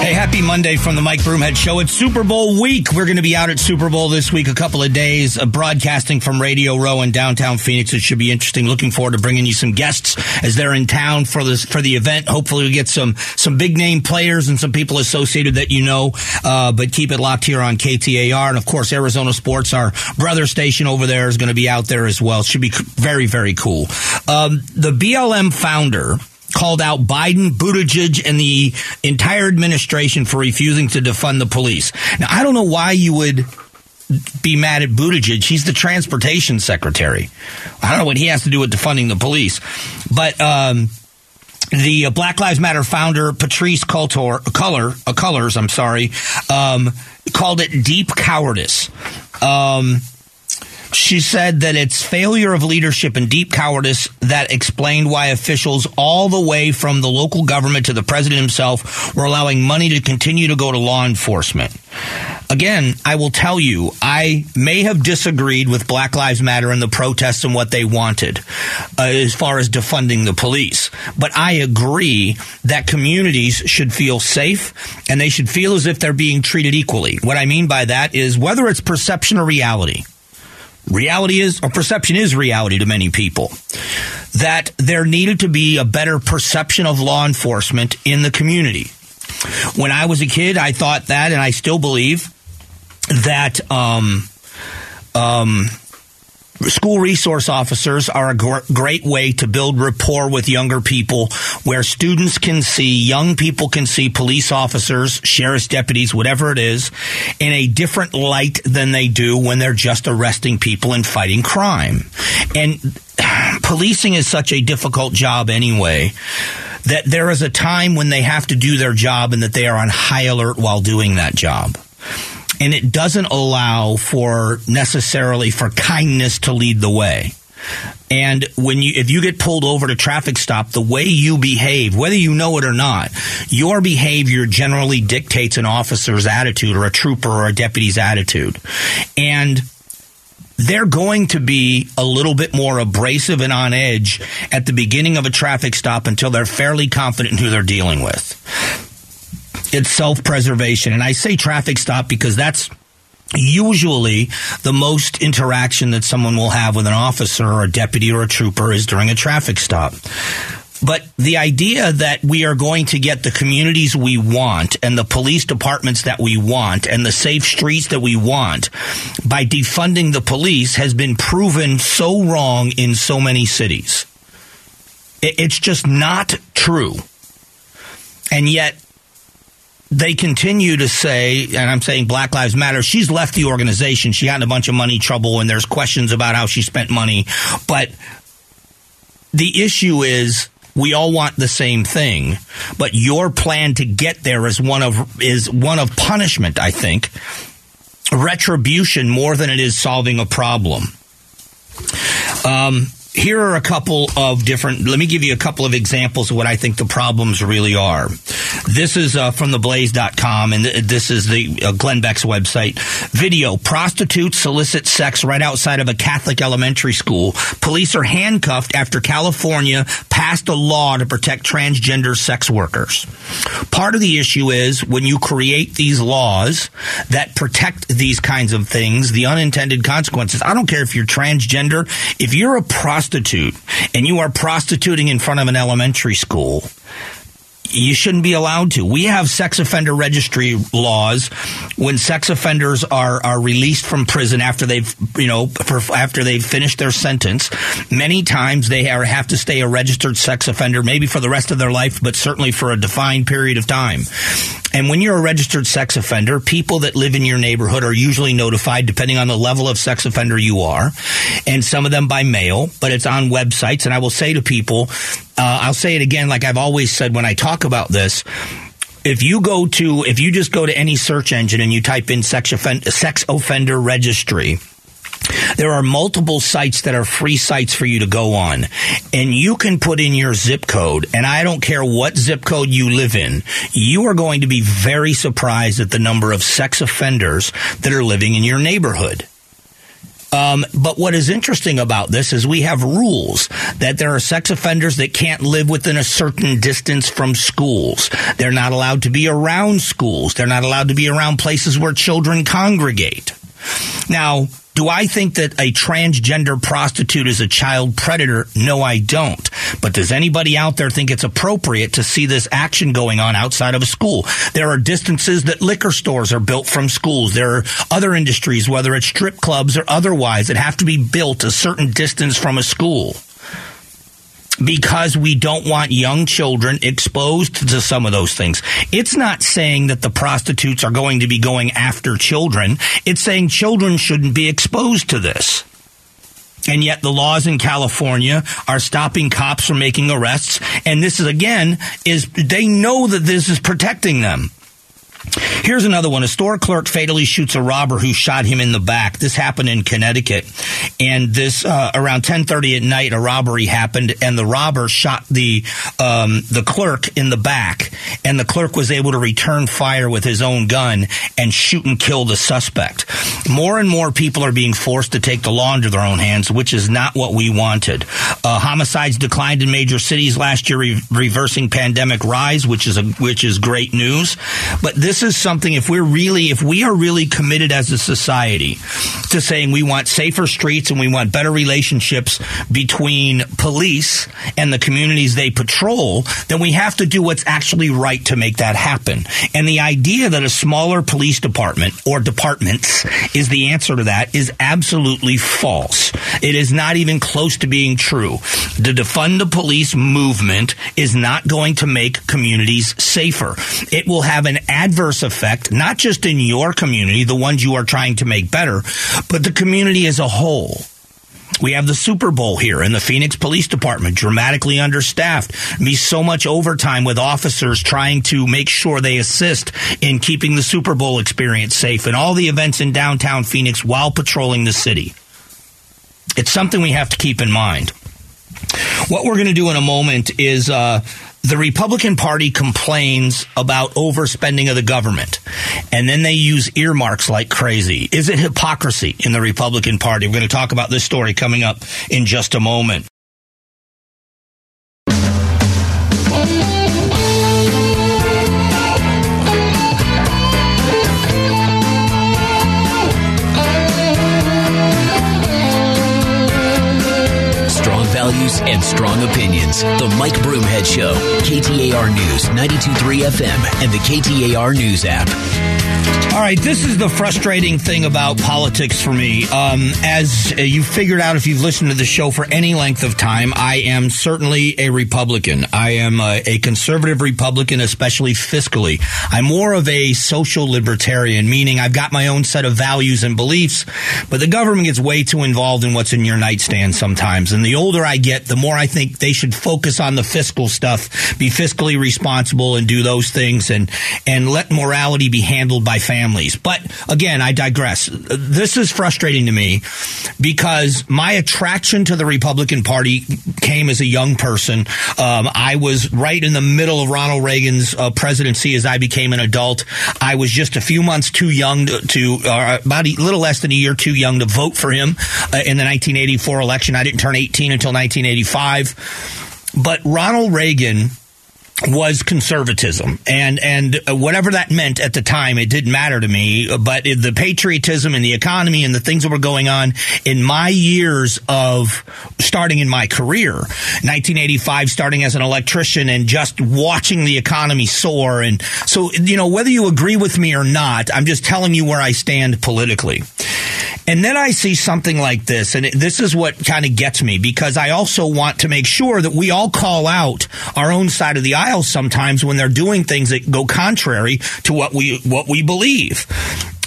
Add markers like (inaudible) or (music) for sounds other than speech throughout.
Hey, happy Monday from the Mike Broomhead Show. It's Super Bowl week. We're going to be out at Super Bowl this week, a couple of days, uh, broadcasting from Radio Row in downtown Phoenix. It should be interesting. Looking forward to bringing you some guests as they're in town for this for the event. Hopefully, we get some some big name players and some people associated that you know. Uh, but keep it locked here on KTAR, and of course, Arizona Sports, our brother station over there, is going to be out there as well. Should be very very cool. Um, the BLM founder called out Biden, Buttigieg, and the entire administration for refusing to defund the police. Now, I don't know why you would be mad at Buttigieg. He's the transportation secretary. I don't know what he has to do with defunding the police, but um, the uh, Black Lives Matter founder Patrisse Cullor, Color, uh, Cullors, I'm sorry, um, called it deep cowardice. Um, she said that it's failure of leadership and deep cowardice that explained why officials all the way from the local government to the president himself were allowing money to continue to go to law enforcement. Again, I will tell you, I may have disagreed with Black Lives Matter and the protests and what they wanted uh, as far as defunding the police. But I agree that communities should feel safe and they should feel as if they're being treated equally. What I mean by that is whether it's perception or reality reality is, or perception is reality to many people, that there needed to be a better perception of law enforcement in the community. When I was a kid, I thought that, and I still believe that um, um, School resource officers are a gr- great way to build rapport with younger people where students can see, young people can see police officers, sheriff's deputies, whatever it is, in a different light than they do when they're just arresting people and fighting crime. And (sighs) policing is such a difficult job anyway that there is a time when they have to do their job and that they are on high alert while doing that job and it doesn't allow for necessarily for kindness to lead the way. And when you, if you get pulled over to traffic stop, the way you behave, whether you know it or not, your behavior generally dictates an officer's attitude or a trooper or a deputy's attitude. And they're going to be a little bit more abrasive and on edge at the beginning of a traffic stop until they're fairly confident in who they're dealing with it's self preservation. And I say traffic stop because that's usually the most interaction that someone will have with an officer or a deputy or a trooper is during a traffic stop. But the idea that we are going to get the communities we want and the police departments that we want and the safe streets that we want by defunding the police has been proven so wrong in so many cities. It's just not true. And yet, they continue to say, and I'm saying Black Lives Matter, she's left the organization. She got in a bunch of money trouble, and there's questions about how she spent money. But the issue is we all want the same thing, but your plan to get there is one of is one of punishment, I think. Retribution more than it is solving a problem. Um, here are a couple of different let me give you a couple of examples of what i think the problems really are. This is uh, from theblaze.com and th- this is the uh, glenn beck's website. Video prostitutes solicit sex right outside of a catholic elementary school. Police are handcuffed after california passed a law to protect transgender sex workers. Part of the issue is when you create these laws that protect these kinds of things the unintended consequences. I don't care if you're transgender. If you're a prostitute prostitute and you are prostituting in front of an elementary school, you shouldn't be allowed to. We have sex offender registry laws when sex offenders are, are released from prison after they've, you know, for, after they've finished their sentence. Many times they are, have to stay a registered sex offender, maybe for the rest of their life, but certainly for a defined period of time. And when you're a registered sex offender, people that live in your neighborhood are usually notified depending on the level of sex offender you are, and some of them by mail, but it's on websites. And I will say to people, uh, I'll say it again, like I've always said when I talk about this if you go to if you just go to any search engine and you type in sex, offend, sex offender registry there are multiple sites that are free sites for you to go on, and you can put in your zip code. And I don't care what zip code you live in, you are going to be very surprised at the number of sex offenders that are living in your neighborhood. Um, but what is interesting about this is we have rules that there are sex offenders that can't live within a certain distance from schools. They're not allowed to be around schools. They're not allowed to be around places where children congregate. Now, do I think that a transgender prostitute is a child predator? No, I don't. But does anybody out there think it's appropriate to see this action going on outside of a school? There are distances that liquor stores are built from schools. There are other industries, whether it's strip clubs or otherwise, that have to be built a certain distance from a school because we don't want young children exposed to some of those things. It's not saying that the prostitutes are going to be going after children. It's saying children shouldn't be exposed to this. And yet the laws in California are stopping cops from making arrests. And this is again, is they know that this is protecting them. Here's another one. A store clerk fatally shoots a robber who shot him in the back. This happened in Connecticut. And this, uh, around 1030 at night, a robbery happened and the robber shot the, um, the clerk in the back. And the clerk was able to return fire with his own gun and shoot and kill the suspect. More and more people are being forced to take the law into their own hands, which is not what we wanted. Uh, homicides declined in major cities last year, re- reversing pandemic rise, which is a, which is great news. But this this is something if we're really if we are really committed as a society to saying we want safer streets and we want better relationships between police and the communities they patrol then we have to do what's actually right to make that happen. And the idea that a smaller police department or departments is the answer to that is absolutely false. It is not even close to being true. The defund the police movement is not going to make communities safer. It will have an adverse adverse effect, not just in your community, the ones you are trying to make better, but the community as a whole. We have the Super Bowl here in the Phoenix Police Department, dramatically understaffed. Be so much overtime with officers trying to make sure they assist in keeping the Super Bowl experience safe and all the events in downtown Phoenix while patrolling the city. It's something we have to keep in mind. What we're going to do in a moment is uh, the Republican Party complains about overspending of the government, and then they use earmarks like crazy. Is it hypocrisy in the Republican Party? We're going to talk about this story coming up in just a moment. Values and strong opinions. The Mike Broomhead Show, KTAR News, 92.3 FM, and the KTAR News app. All right, this is the frustrating thing about politics for me. Um, as uh, you figured out if you've listened to the show for any length of time, I am certainly a Republican. I am a, a conservative Republican, especially fiscally. I'm more of a social libertarian, meaning I've got my own set of values and beliefs, but the government gets way too involved in what's in your nightstand sometimes. And the older I get, the more I think they should focus on the fiscal stuff, be fiscally responsible and do those things and, and let morality be handled by families. But again, I digress. This is frustrating to me because my attraction to the Republican Party came as a young person. Um, I was right in the middle of Ronald Reagan's uh, presidency as I became an adult. I was just a few months too young to, uh, about a little less than a year too young to vote for him uh, in the 1984 election. I didn't turn 18 until 1985. But Ronald Reagan was conservatism. And and whatever that meant at the time it didn't matter to me. But the patriotism and the economy and the things that were going on in my years of starting in my career 1985 starting as an electrician and just watching the economy soar. And so you know whether you agree with me or not I'm just telling you where I stand politically and then I see something like this, and this is what kind of gets me because I also want to make sure that we all call out our own side of the aisle sometimes when they're doing things that go contrary to what we what we believe.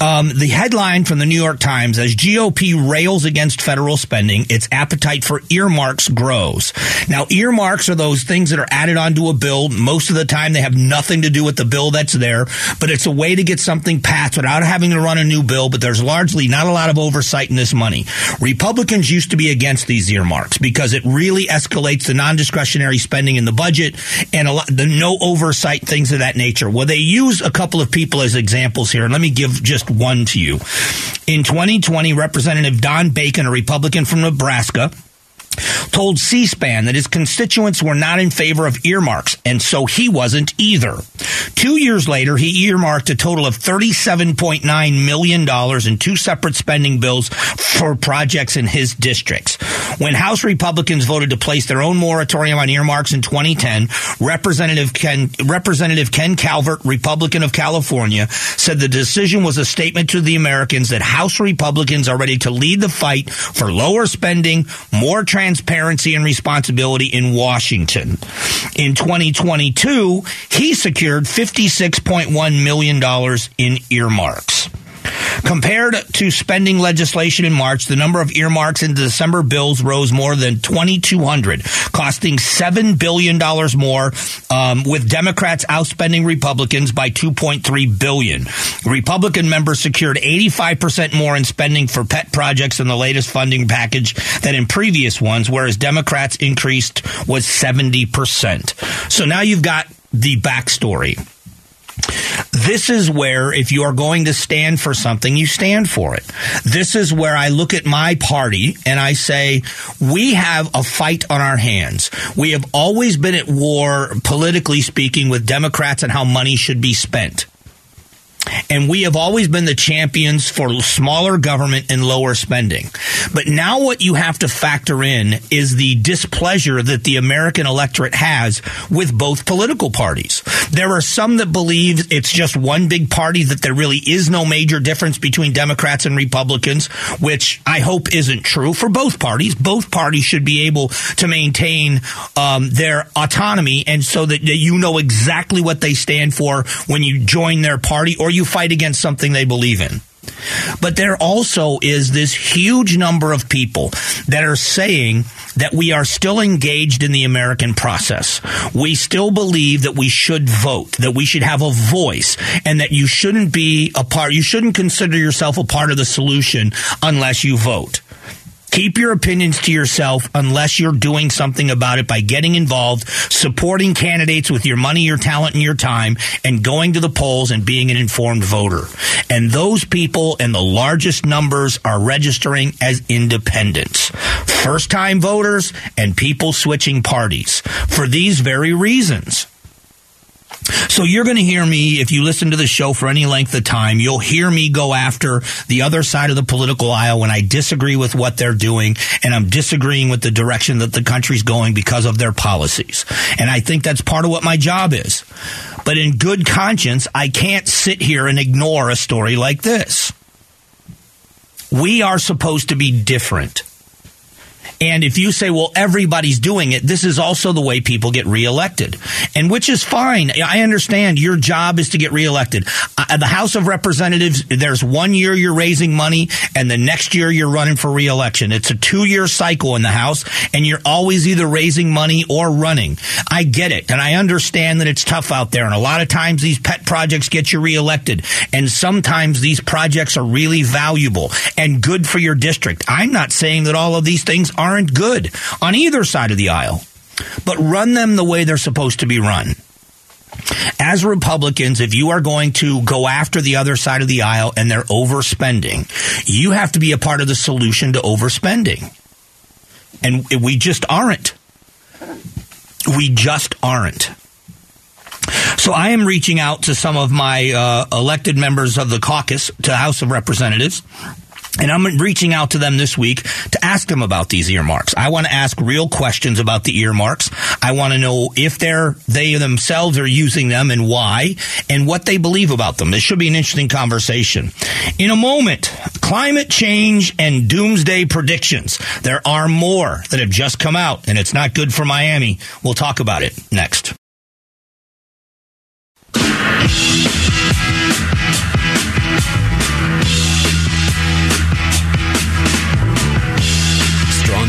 Um, the headline from the New York Times as GOP rails against federal spending, its appetite for earmarks grows. Now, earmarks are those things that are added onto a bill. Most of the time, they have nothing to do with the bill that's there, but it's a way to get something passed without having to run a new bill. But there's largely not a lot of oversight in this money. Republicans used to be against these earmarks because it really escalates the non-discretionary spending in the budget and a lot, the no oversight things of that nature. Well, they use a couple of people as examples here, and let me give just just one to you. In 2020, Representative Don Bacon, a Republican from Nebraska, told C-SPAN that his constituents were not in favor of earmarks, and so he wasn't either. Two years later, he earmarked a total of $37.9 million in two separate spending bills for projects in his districts. When House Republicans voted to place their own moratorium on earmarks in 2010, Representative Ken, Representative Ken Calvert, Republican of California, said the decision was a statement to the Americans that House Republicans are ready to lead the fight for lower spending, more transparency and responsibility in Washington. In 2022, he secured $56.1 million in earmarks. Compared to spending legislation in March, the number of earmarks in December bills rose more than 2,200, costing $7 billion more, um, with Democrats outspending Republicans by 2.3 billion. Republican members secured 85% more in spending for pet projects in the latest funding package than in previous ones, whereas Democrats increased was 70%. So now you've got the backstory. This is where, if you are going to stand for something, you stand for it. This is where I look at my party and I say, we have a fight on our hands. We have always been at war, politically speaking, with Democrats and how money should be spent. And we have always been the champions for smaller government and lower spending. But now what you have to factor in is the displeasure that the American electorate has with both political parties. There are some that believe it's just one big party, that there really is no major difference between Democrats and Republicans, which I hope isn't true for both parties. Both parties should be able to maintain um, their autonomy and so that you know exactly what they stand for when you join their party or you fight against something they believe in. But there also is this huge number of people that are saying that we are still engaged in the American process. We still believe that we should vote, that we should have a voice, and that you shouldn't be a part, you shouldn't consider yourself a part of the solution unless you vote. Keep your opinions to yourself unless you're doing something about it by getting involved, supporting candidates with your money, your talent, and your time, and going to the polls and being an informed voter. And those people in the largest numbers are registering as independents. First time voters and people switching parties for these very reasons. So you're going to hear me, if you listen to the show for any length of time, you'll hear me go after the other side of the political aisle when I disagree with what they're doing and I'm disagreeing with the direction that the country's going because of their policies. And I think that's part of what my job is. But in good conscience, I can't sit here and ignore a story like this. We are supposed to be different. And if you say, well, everybody's doing it, this is also the way people get reelected. And which is fine. I understand your job is to get reelected. Uh, the House of Representatives, there's one year you're raising money and the next year you're running for reelection. It's a two year cycle in the House and you're always either raising money or running. I get it. And I understand that it's tough out there. And a lot of times these pet projects get you reelected. And sometimes these projects are really valuable and good for your district. I'm not saying that all of these things aren't aren't good on either side of the aisle, but run them the way they're supposed to be run. As Republicans, if you are going to go after the other side of the aisle and they're overspending, you have to be a part of the solution to overspending. And we just aren't. We just aren't. So I am reaching out to some of my uh, elected members of the caucus to House of Representatives and I'm reaching out to them this week to ask them about these earmarks. I want to ask real questions about the earmarks. I want to know if they're, they themselves are using them and why and what they believe about them. This should be an interesting conversation. In a moment, climate change and doomsday predictions. There are more that have just come out and it's not good for Miami. We'll talk about it next.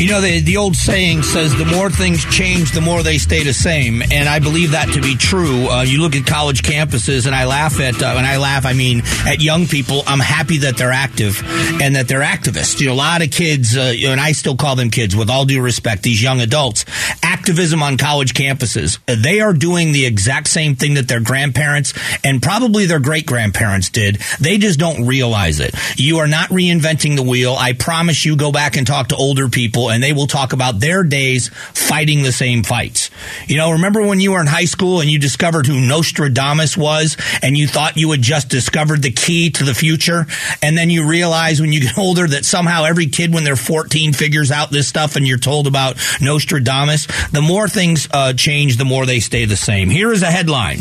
You know, the, the old saying says the more things change, the more they stay the same. And I believe that to be true. Uh, you look at college campuses, and I laugh at, uh, when I laugh, I mean at young people. I'm happy that they're active and that they're activists. You know, a lot of kids, uh, and I still call them kids with all due respect, these young adults, activism on college campuses. They are doing the exact same thing that their grandparents and probably their great grandparents did. They just don't realize it. You are not reinventing the wheel. I promise you, go back and talk to older people and they will talk about their days fighting the same fights. You know, remember when you were in high school and you discovered who Nostradamus was and you thought you had just discovered the key to the future? And then you realize when you get (laughs) older that somehow every kid when they're 14 figures out this stuff and you're told about Nostradamus. The more things uh, change, the more they stay the same. Here is a headline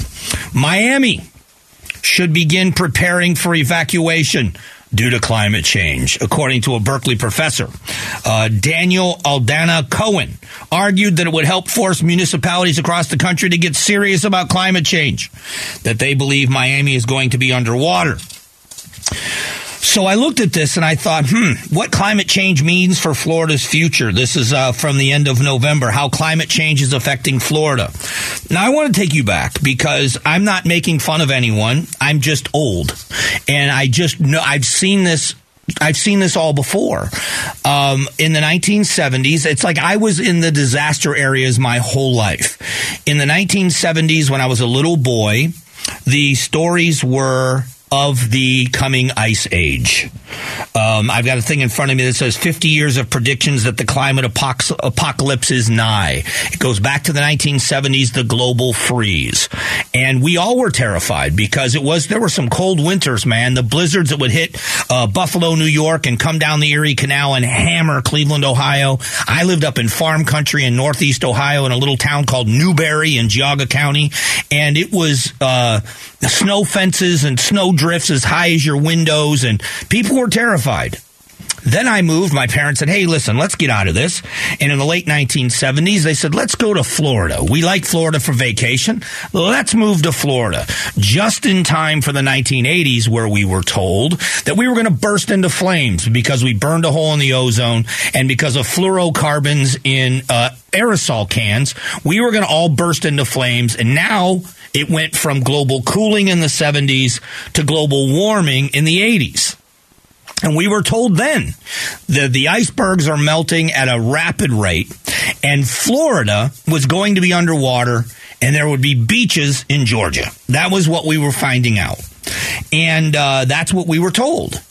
Miami should begin preparing for evacuation due to climate change, according to a Berkeley professor. Uh, Daniel Aldana Cohen argued that it would help force municipalities across the country to get serious about climate change, that they believe Miami is going to be underwater. So I looked at this and I thought, hmm, what climate change means for Florida's future. This is uh, from the end of November, how climate change is affecting Florida. Now I want to take you back because I'm not making fun of anyone. I'm just old. And I just know, I've seen this I've seen this all before. Um, in the 1970s, it's like I was in the disaster areas my whole life. In the 1970s, when I was a little boy, the stories were of the coming ice age. Um, I've got a thing in front of me that says 50 years of predictions that the climate apox- apocalypse is nigh. It goes back to the 1970s, the global freeze. And we all were terrified because it was, there were some cold winters, man. The blizzards that would hit uh, Buffalo, New York and come down the Erie Canal and hammer Cleveland, Ohio. I lived up in farm country in Northeast Ohio in a little town called Newbury in Geauga County. And it was, uh, snow fences and snow drifts as high as your windows, and people were terrified. Then I moved. My parents said, Hey, listen, let's get out of this. And in the late 1970s, they said, Let's go to Florida. We like Florida for vacation. Let's move to Florida. Just in time for the 1980s, where we were told that we were going to burst into flames because we burned a hole in the ozone and because of fluorocarbons in uh, aerosol cans, we were going to all burst into flames. And now it went from global cooling in the 70s to global warming in the 80s. And we were told then that the icebergs are melting at a rapid rate, and Florida was going to be underwater, and there would be beaches in Georgia. That was what we were finding out. And uh, that's what we were told.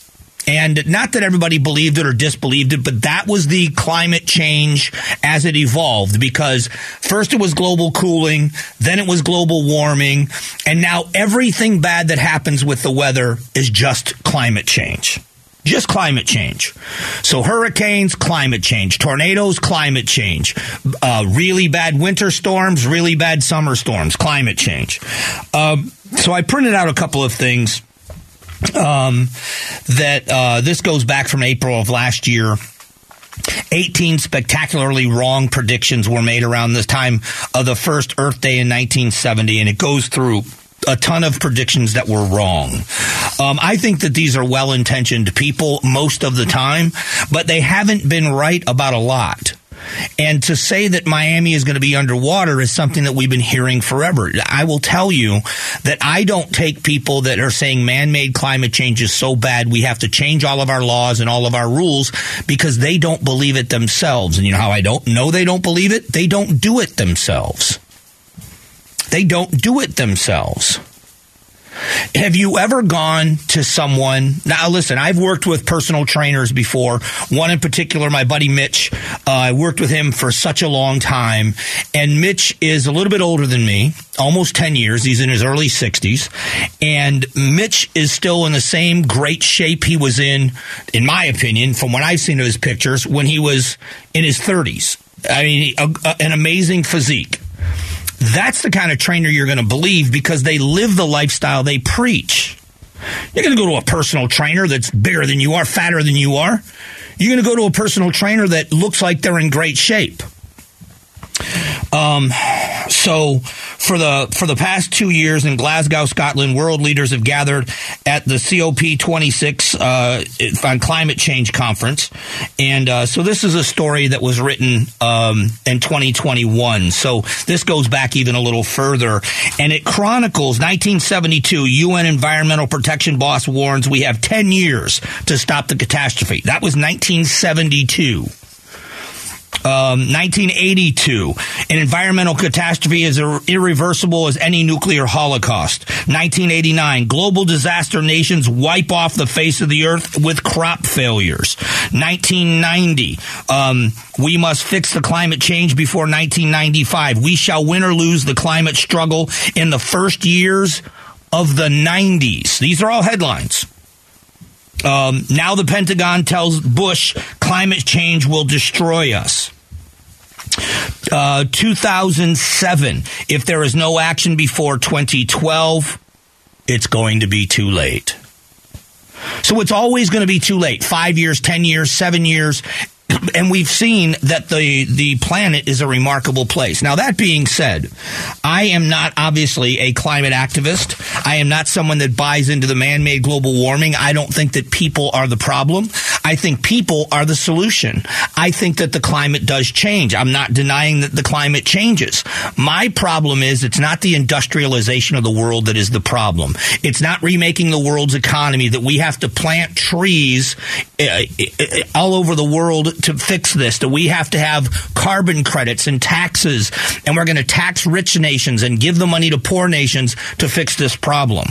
And not that everybody believed it or disbelieved it, but that was the climate change as it evolved because first it was global cooling, then it was global warming, and now everything bad that happens with the weather is just climate change. Just climate change. So hurricanes, climate change. Tornadoes, climate change. Uh, really bad winter storms, really bad summer storms, climate change. Um, so I printed out a couple of things um, that uh, this goes back from April of last year. 18 spectacularly wrong predictions were made around this time of the first Earth Day in 1970, and it goes through a ton of predictions that were wrong. Um, I think that these are well intentioned people most of the time, but they haven't been right about a lot. And to say that Miami is going to be underwater is something that we've been hearing forever. I will tell you that I don't take people that are saying man made climate change is so bad we have to change all of our laws and all of our rules because they don't believe it themselves. And you know how I don't know they don't believe it? They don't do it themselves. They don't do it themselves. Have you ever gone to someone? Now, listen, I've worked with personal trainers before. One in particular, my buddy Mitch. Uh, I worked with him for such a long time. And Mitch is a little bit older than me, almost 10 years. He's in his early 60s. And Mitch is still in the same great shape he was in, in my opinion, from what I've seen of his pictures, when he was in his 30s. I mean, a, a, an amazing physique. That's the kind of trainer you're going to believe because they live the lifestyle they preach. You're going to go to a personal trainer that's bigger than you are, fatter than you are. You're going to go to a personal trainer that looks like they're in great shape. Um, so for the for the past two years in Glasgow, Scotland, world leaders have gathered at the COP26 uh, on climate change conference, and uh, so this is a story that was written um, in 2021. So this goes back even a little further, and it chronicles 1972. UN Environmental Protection Boss warns we have 10 years to stop the catastrophe. That was 1972. Um, 1982, an environmental catastrophe is irreversible as any nuclear holocaust. 1989, global disaster nations wipe off the face of the earth with crop failures. 1990, um, we must fix the climate change before 1995. We shall win or lose the climate struggle in the first years of the 90s. These are all headlines. Um, now the Pentagon tells Bush climate change will destroy us. Uh, 2007, if there is no action before 2012, it's going to be too late. So it's always going to be too late. Five years, 10 years, seven years and we've seen that the the planet is a remarkable place. Now that being said, I am not obviously a climate activist. I am not someone that buys into the man-made global warming. I don't think that people are the problem. I think people are the solution. I think that the climate does change. I'm not denying that the climate changes. My problem is it's not the industrialization of the world that is the problem. It's not remaking the world's economy that we have to plant trees uh, uh, all over the world to fix this, that we have to have carbon credits and taxes, and we're going to tax rich nations and give the money to poor nations to fix this problem.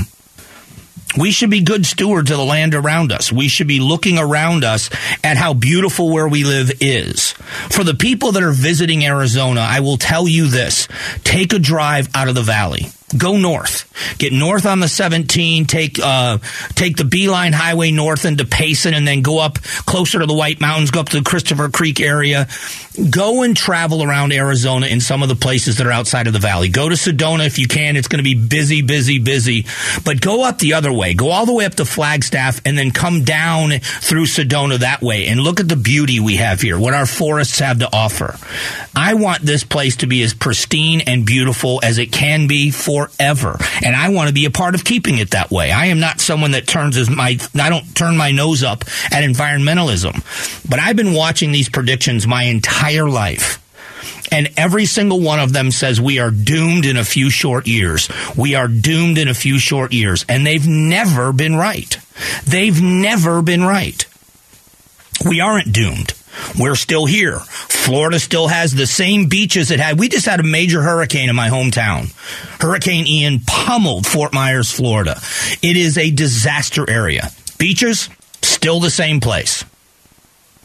We should be good stewards of the land around us. We should be looking around us at how beautiful where we live is. For the people that are visiting Arizona, I will tell you this take a drive out of the valley go north. Get north on the 17, take uh, take the Beeline Highway north into Payson, and then go up closer to the White Mountains, go up to the Christopher Creek area. Go and travel around Arizona in some of the places that are outside of the valley. Go to Sedona if you can. It's going to be busy, busy, busy. But go up the other way. Go all the way up to Flagstaff and then come down through Sedona that way and look at the beauty we have here, what our forests have to offer. I want this place to be as pristine and beautiful as it can be forever. And I want to be a part of keeping it that way. I am not someone that turns as my, I don't turn my nose up at environmentalism. But I've been watching these predictions my entire life. And every single one of them says we are doomed in a few short years. We are doomed in a few short years. And they've never been right. They've never been right. We aren't doomed. We're still here. Florida still has the same beaches it had. We just had a major hurricane in my hometown. Hurricane Ian pummeled Fort Myers, Florida. It is a disaster area. Beaches, still the same place.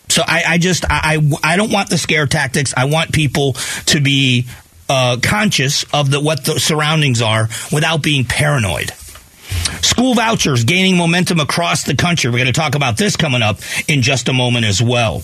So I, I just I, I don't want the scare tactics. I want people to be uh, conscious of the, what the surroundings are without being paranoid. School vouchers gaining momentum across the country. We're going to talk about this coming up in just a moment as well.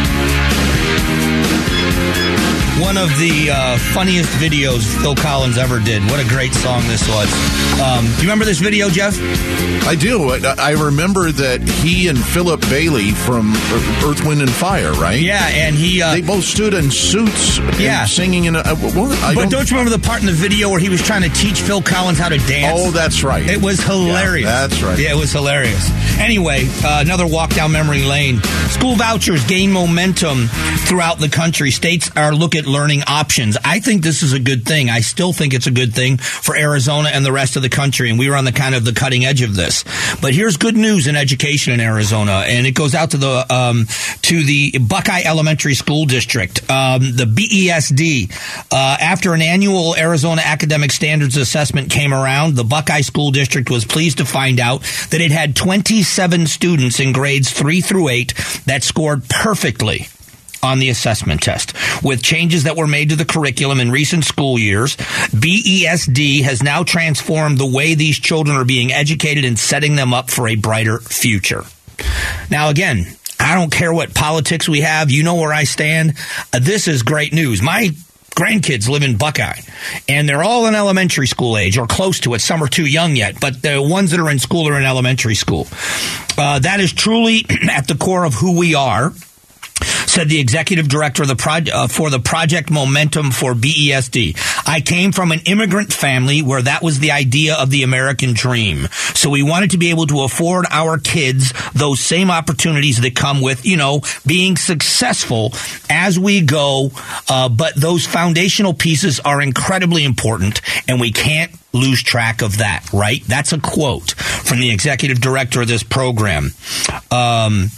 One of the uh, funniest videos Phil Collins ever did. What a great song this was. Um, do you remember this video, Jeff? I do. I remember that he and Philip Bailey from Earth, Wind, and Fire, right? Yeah, and he. Uh, they both stood in suits yeah. singing in a. Uh, well, but don't, don't, you remember the part in the video where he was trying to teach Phil Collins how to dance? Oh, that's right. It was hilarious. Yeah, that's right. Yeah, it was hilarious. Anyway, uh, another walk down memory lane. School vouchers gain momentum throughout the country. States are look at learning options. I think this is a good thing. I still think it's a good thing for Arizona and the rest of the country. And we were on the kind of the cutting edge of this. But here's good news in education in Arizona, and it goes out to the um, to the Buckeye Elementary School District, um, the BESD. Uh, after an annual Arizona Academic Standards Assessment came around, the Buckeye School District was pleased to find out that it had 27 students in grades three through eight that scored perfectly on the assessment test. With changes that were made to the curriculum in recent school years, BESD has now transformed the way these children are being educated and setting them up for a brighter future. Now, again, I don't care what politics we have. You know where I stand. Uh, this is great news. My grandkids live in Buckeye, and they're all in elementary school age or close to it. Some are too young yet, but the ones that are in school are in elementary school. Uh, that is truly (clears throat) at the core of who we are said the executive director of the pro- uh, for the project momentum for BESD. I came from an immigrant family where that was the idea of the American dream. So we wanted to be able to afford our kids those same opportunities that come with, you know, being successful as we go. Uh, but those foundational pieces are incredibly important and we can't lose track of that, right? That's a quote from the executive director of this program. Um,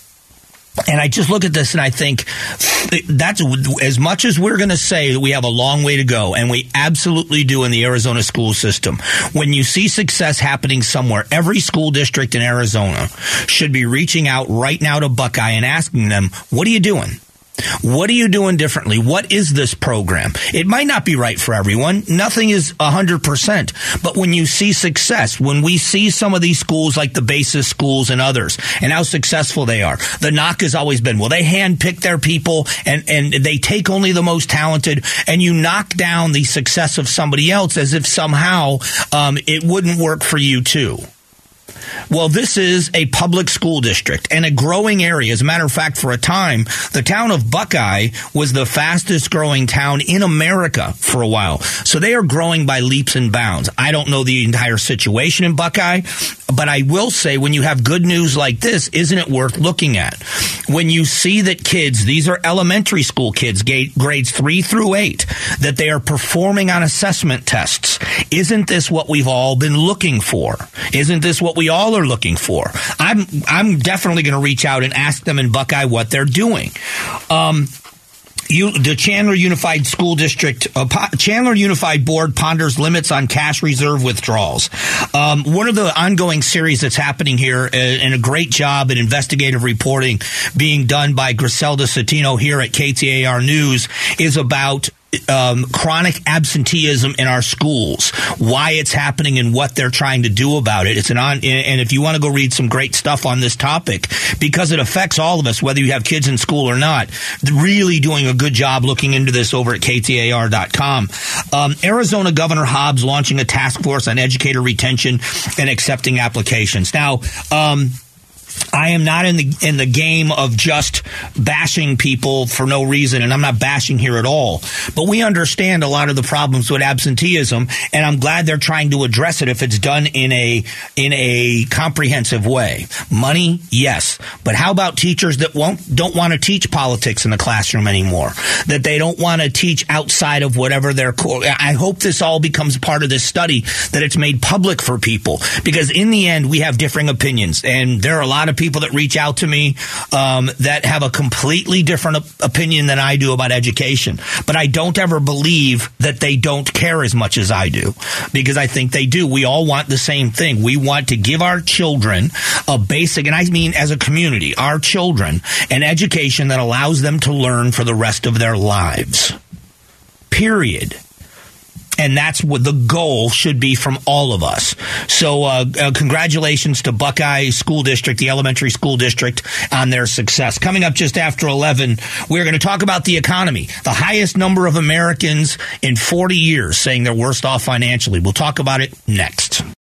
and I just look at this and I think that's as much as we're going to say that we have a long way to go, and we absolutely do in the Arizona school system. When you see success happening somewhere, every school district in Arizona should be reaching out right now to Buckeye and asking them, What are you doing? What are you doing differently? What is this program? It might not be right for everyone. Nothing is 100%. But when you see success, when we see some of these schools like the BASIS schools and others and how successful they are, the knock has always been, well, they handpick their people and, and they take only the most talented and you knock down the success of somebody else as if somehow um, it wouldn't work for you too. Well, this is a public school district and a growing area. As a matter of fact, for a time, the town of Buckeye was the fastest growing town in America for a while. So they are growing by leaps and bounds. I don't know the entire situation in Buckeye, but I will say when you have good news like this, isn't it worth looking at? When you see that kids, these are elementary school kids, grades three through eight, that they are performing on assessment tests, isn't this what we've all been looking for? Isn't this what we all are looking for? I'm, I'm definitely going to reach out and ask them in Buckeye what they're doing. Um, you, the Chandler Unified School District, uh, Chandler Unified Board ponders limits on cash reserve withdrawals. Um, one of the ongoing series that's happening here, uh, and a great job in investigative reporting being done by Griselda Zetino here at KTAR News, is about um, chronic absenteeism in our schools, why it's happening, and what they're trying to do about it. It's an on, and if you want to go read some great stuff on this topic, because it affects all of us, whether you have kids in school or not, really doing a good job looking into this over at KTAR.com. Um, Arizona Governor Hobbs launching a task force on educator retention and accepting applications. Now, um, I am not in the in the game of just bashing people for no reason, and I'm not bashing here at all. But we understand a lot of the problems with absenteeism, and I'm glad they're trying to address it if it's done in a in a comprehensive way. Money, yes, but how about teachers that won't don't want to teach politics in the classroom anymore? That they don't want to teach outside of whatever their core. I hope this all becomes part of this study that it's made public for people because in the end we have differing opinions, and there are a lot of people that reach out to me um, that have a completely different op- opinion than I do about education. But I don't ever believe that they don't care as much as I do because I think they do. We all want the same thing. We want to give our children a basic, and I mean as a community, our children an education that allows them to learn for the rest of their lives. Period and that's what the goal should be from all of us. So, uh, uh, congratulations to Buckeye School District, the elementary school district, on their success. Coming up just after 11, we're going to talk about the economy. The highest number of Americans in 40 years saying they're worst off financially. We'll talk about it next.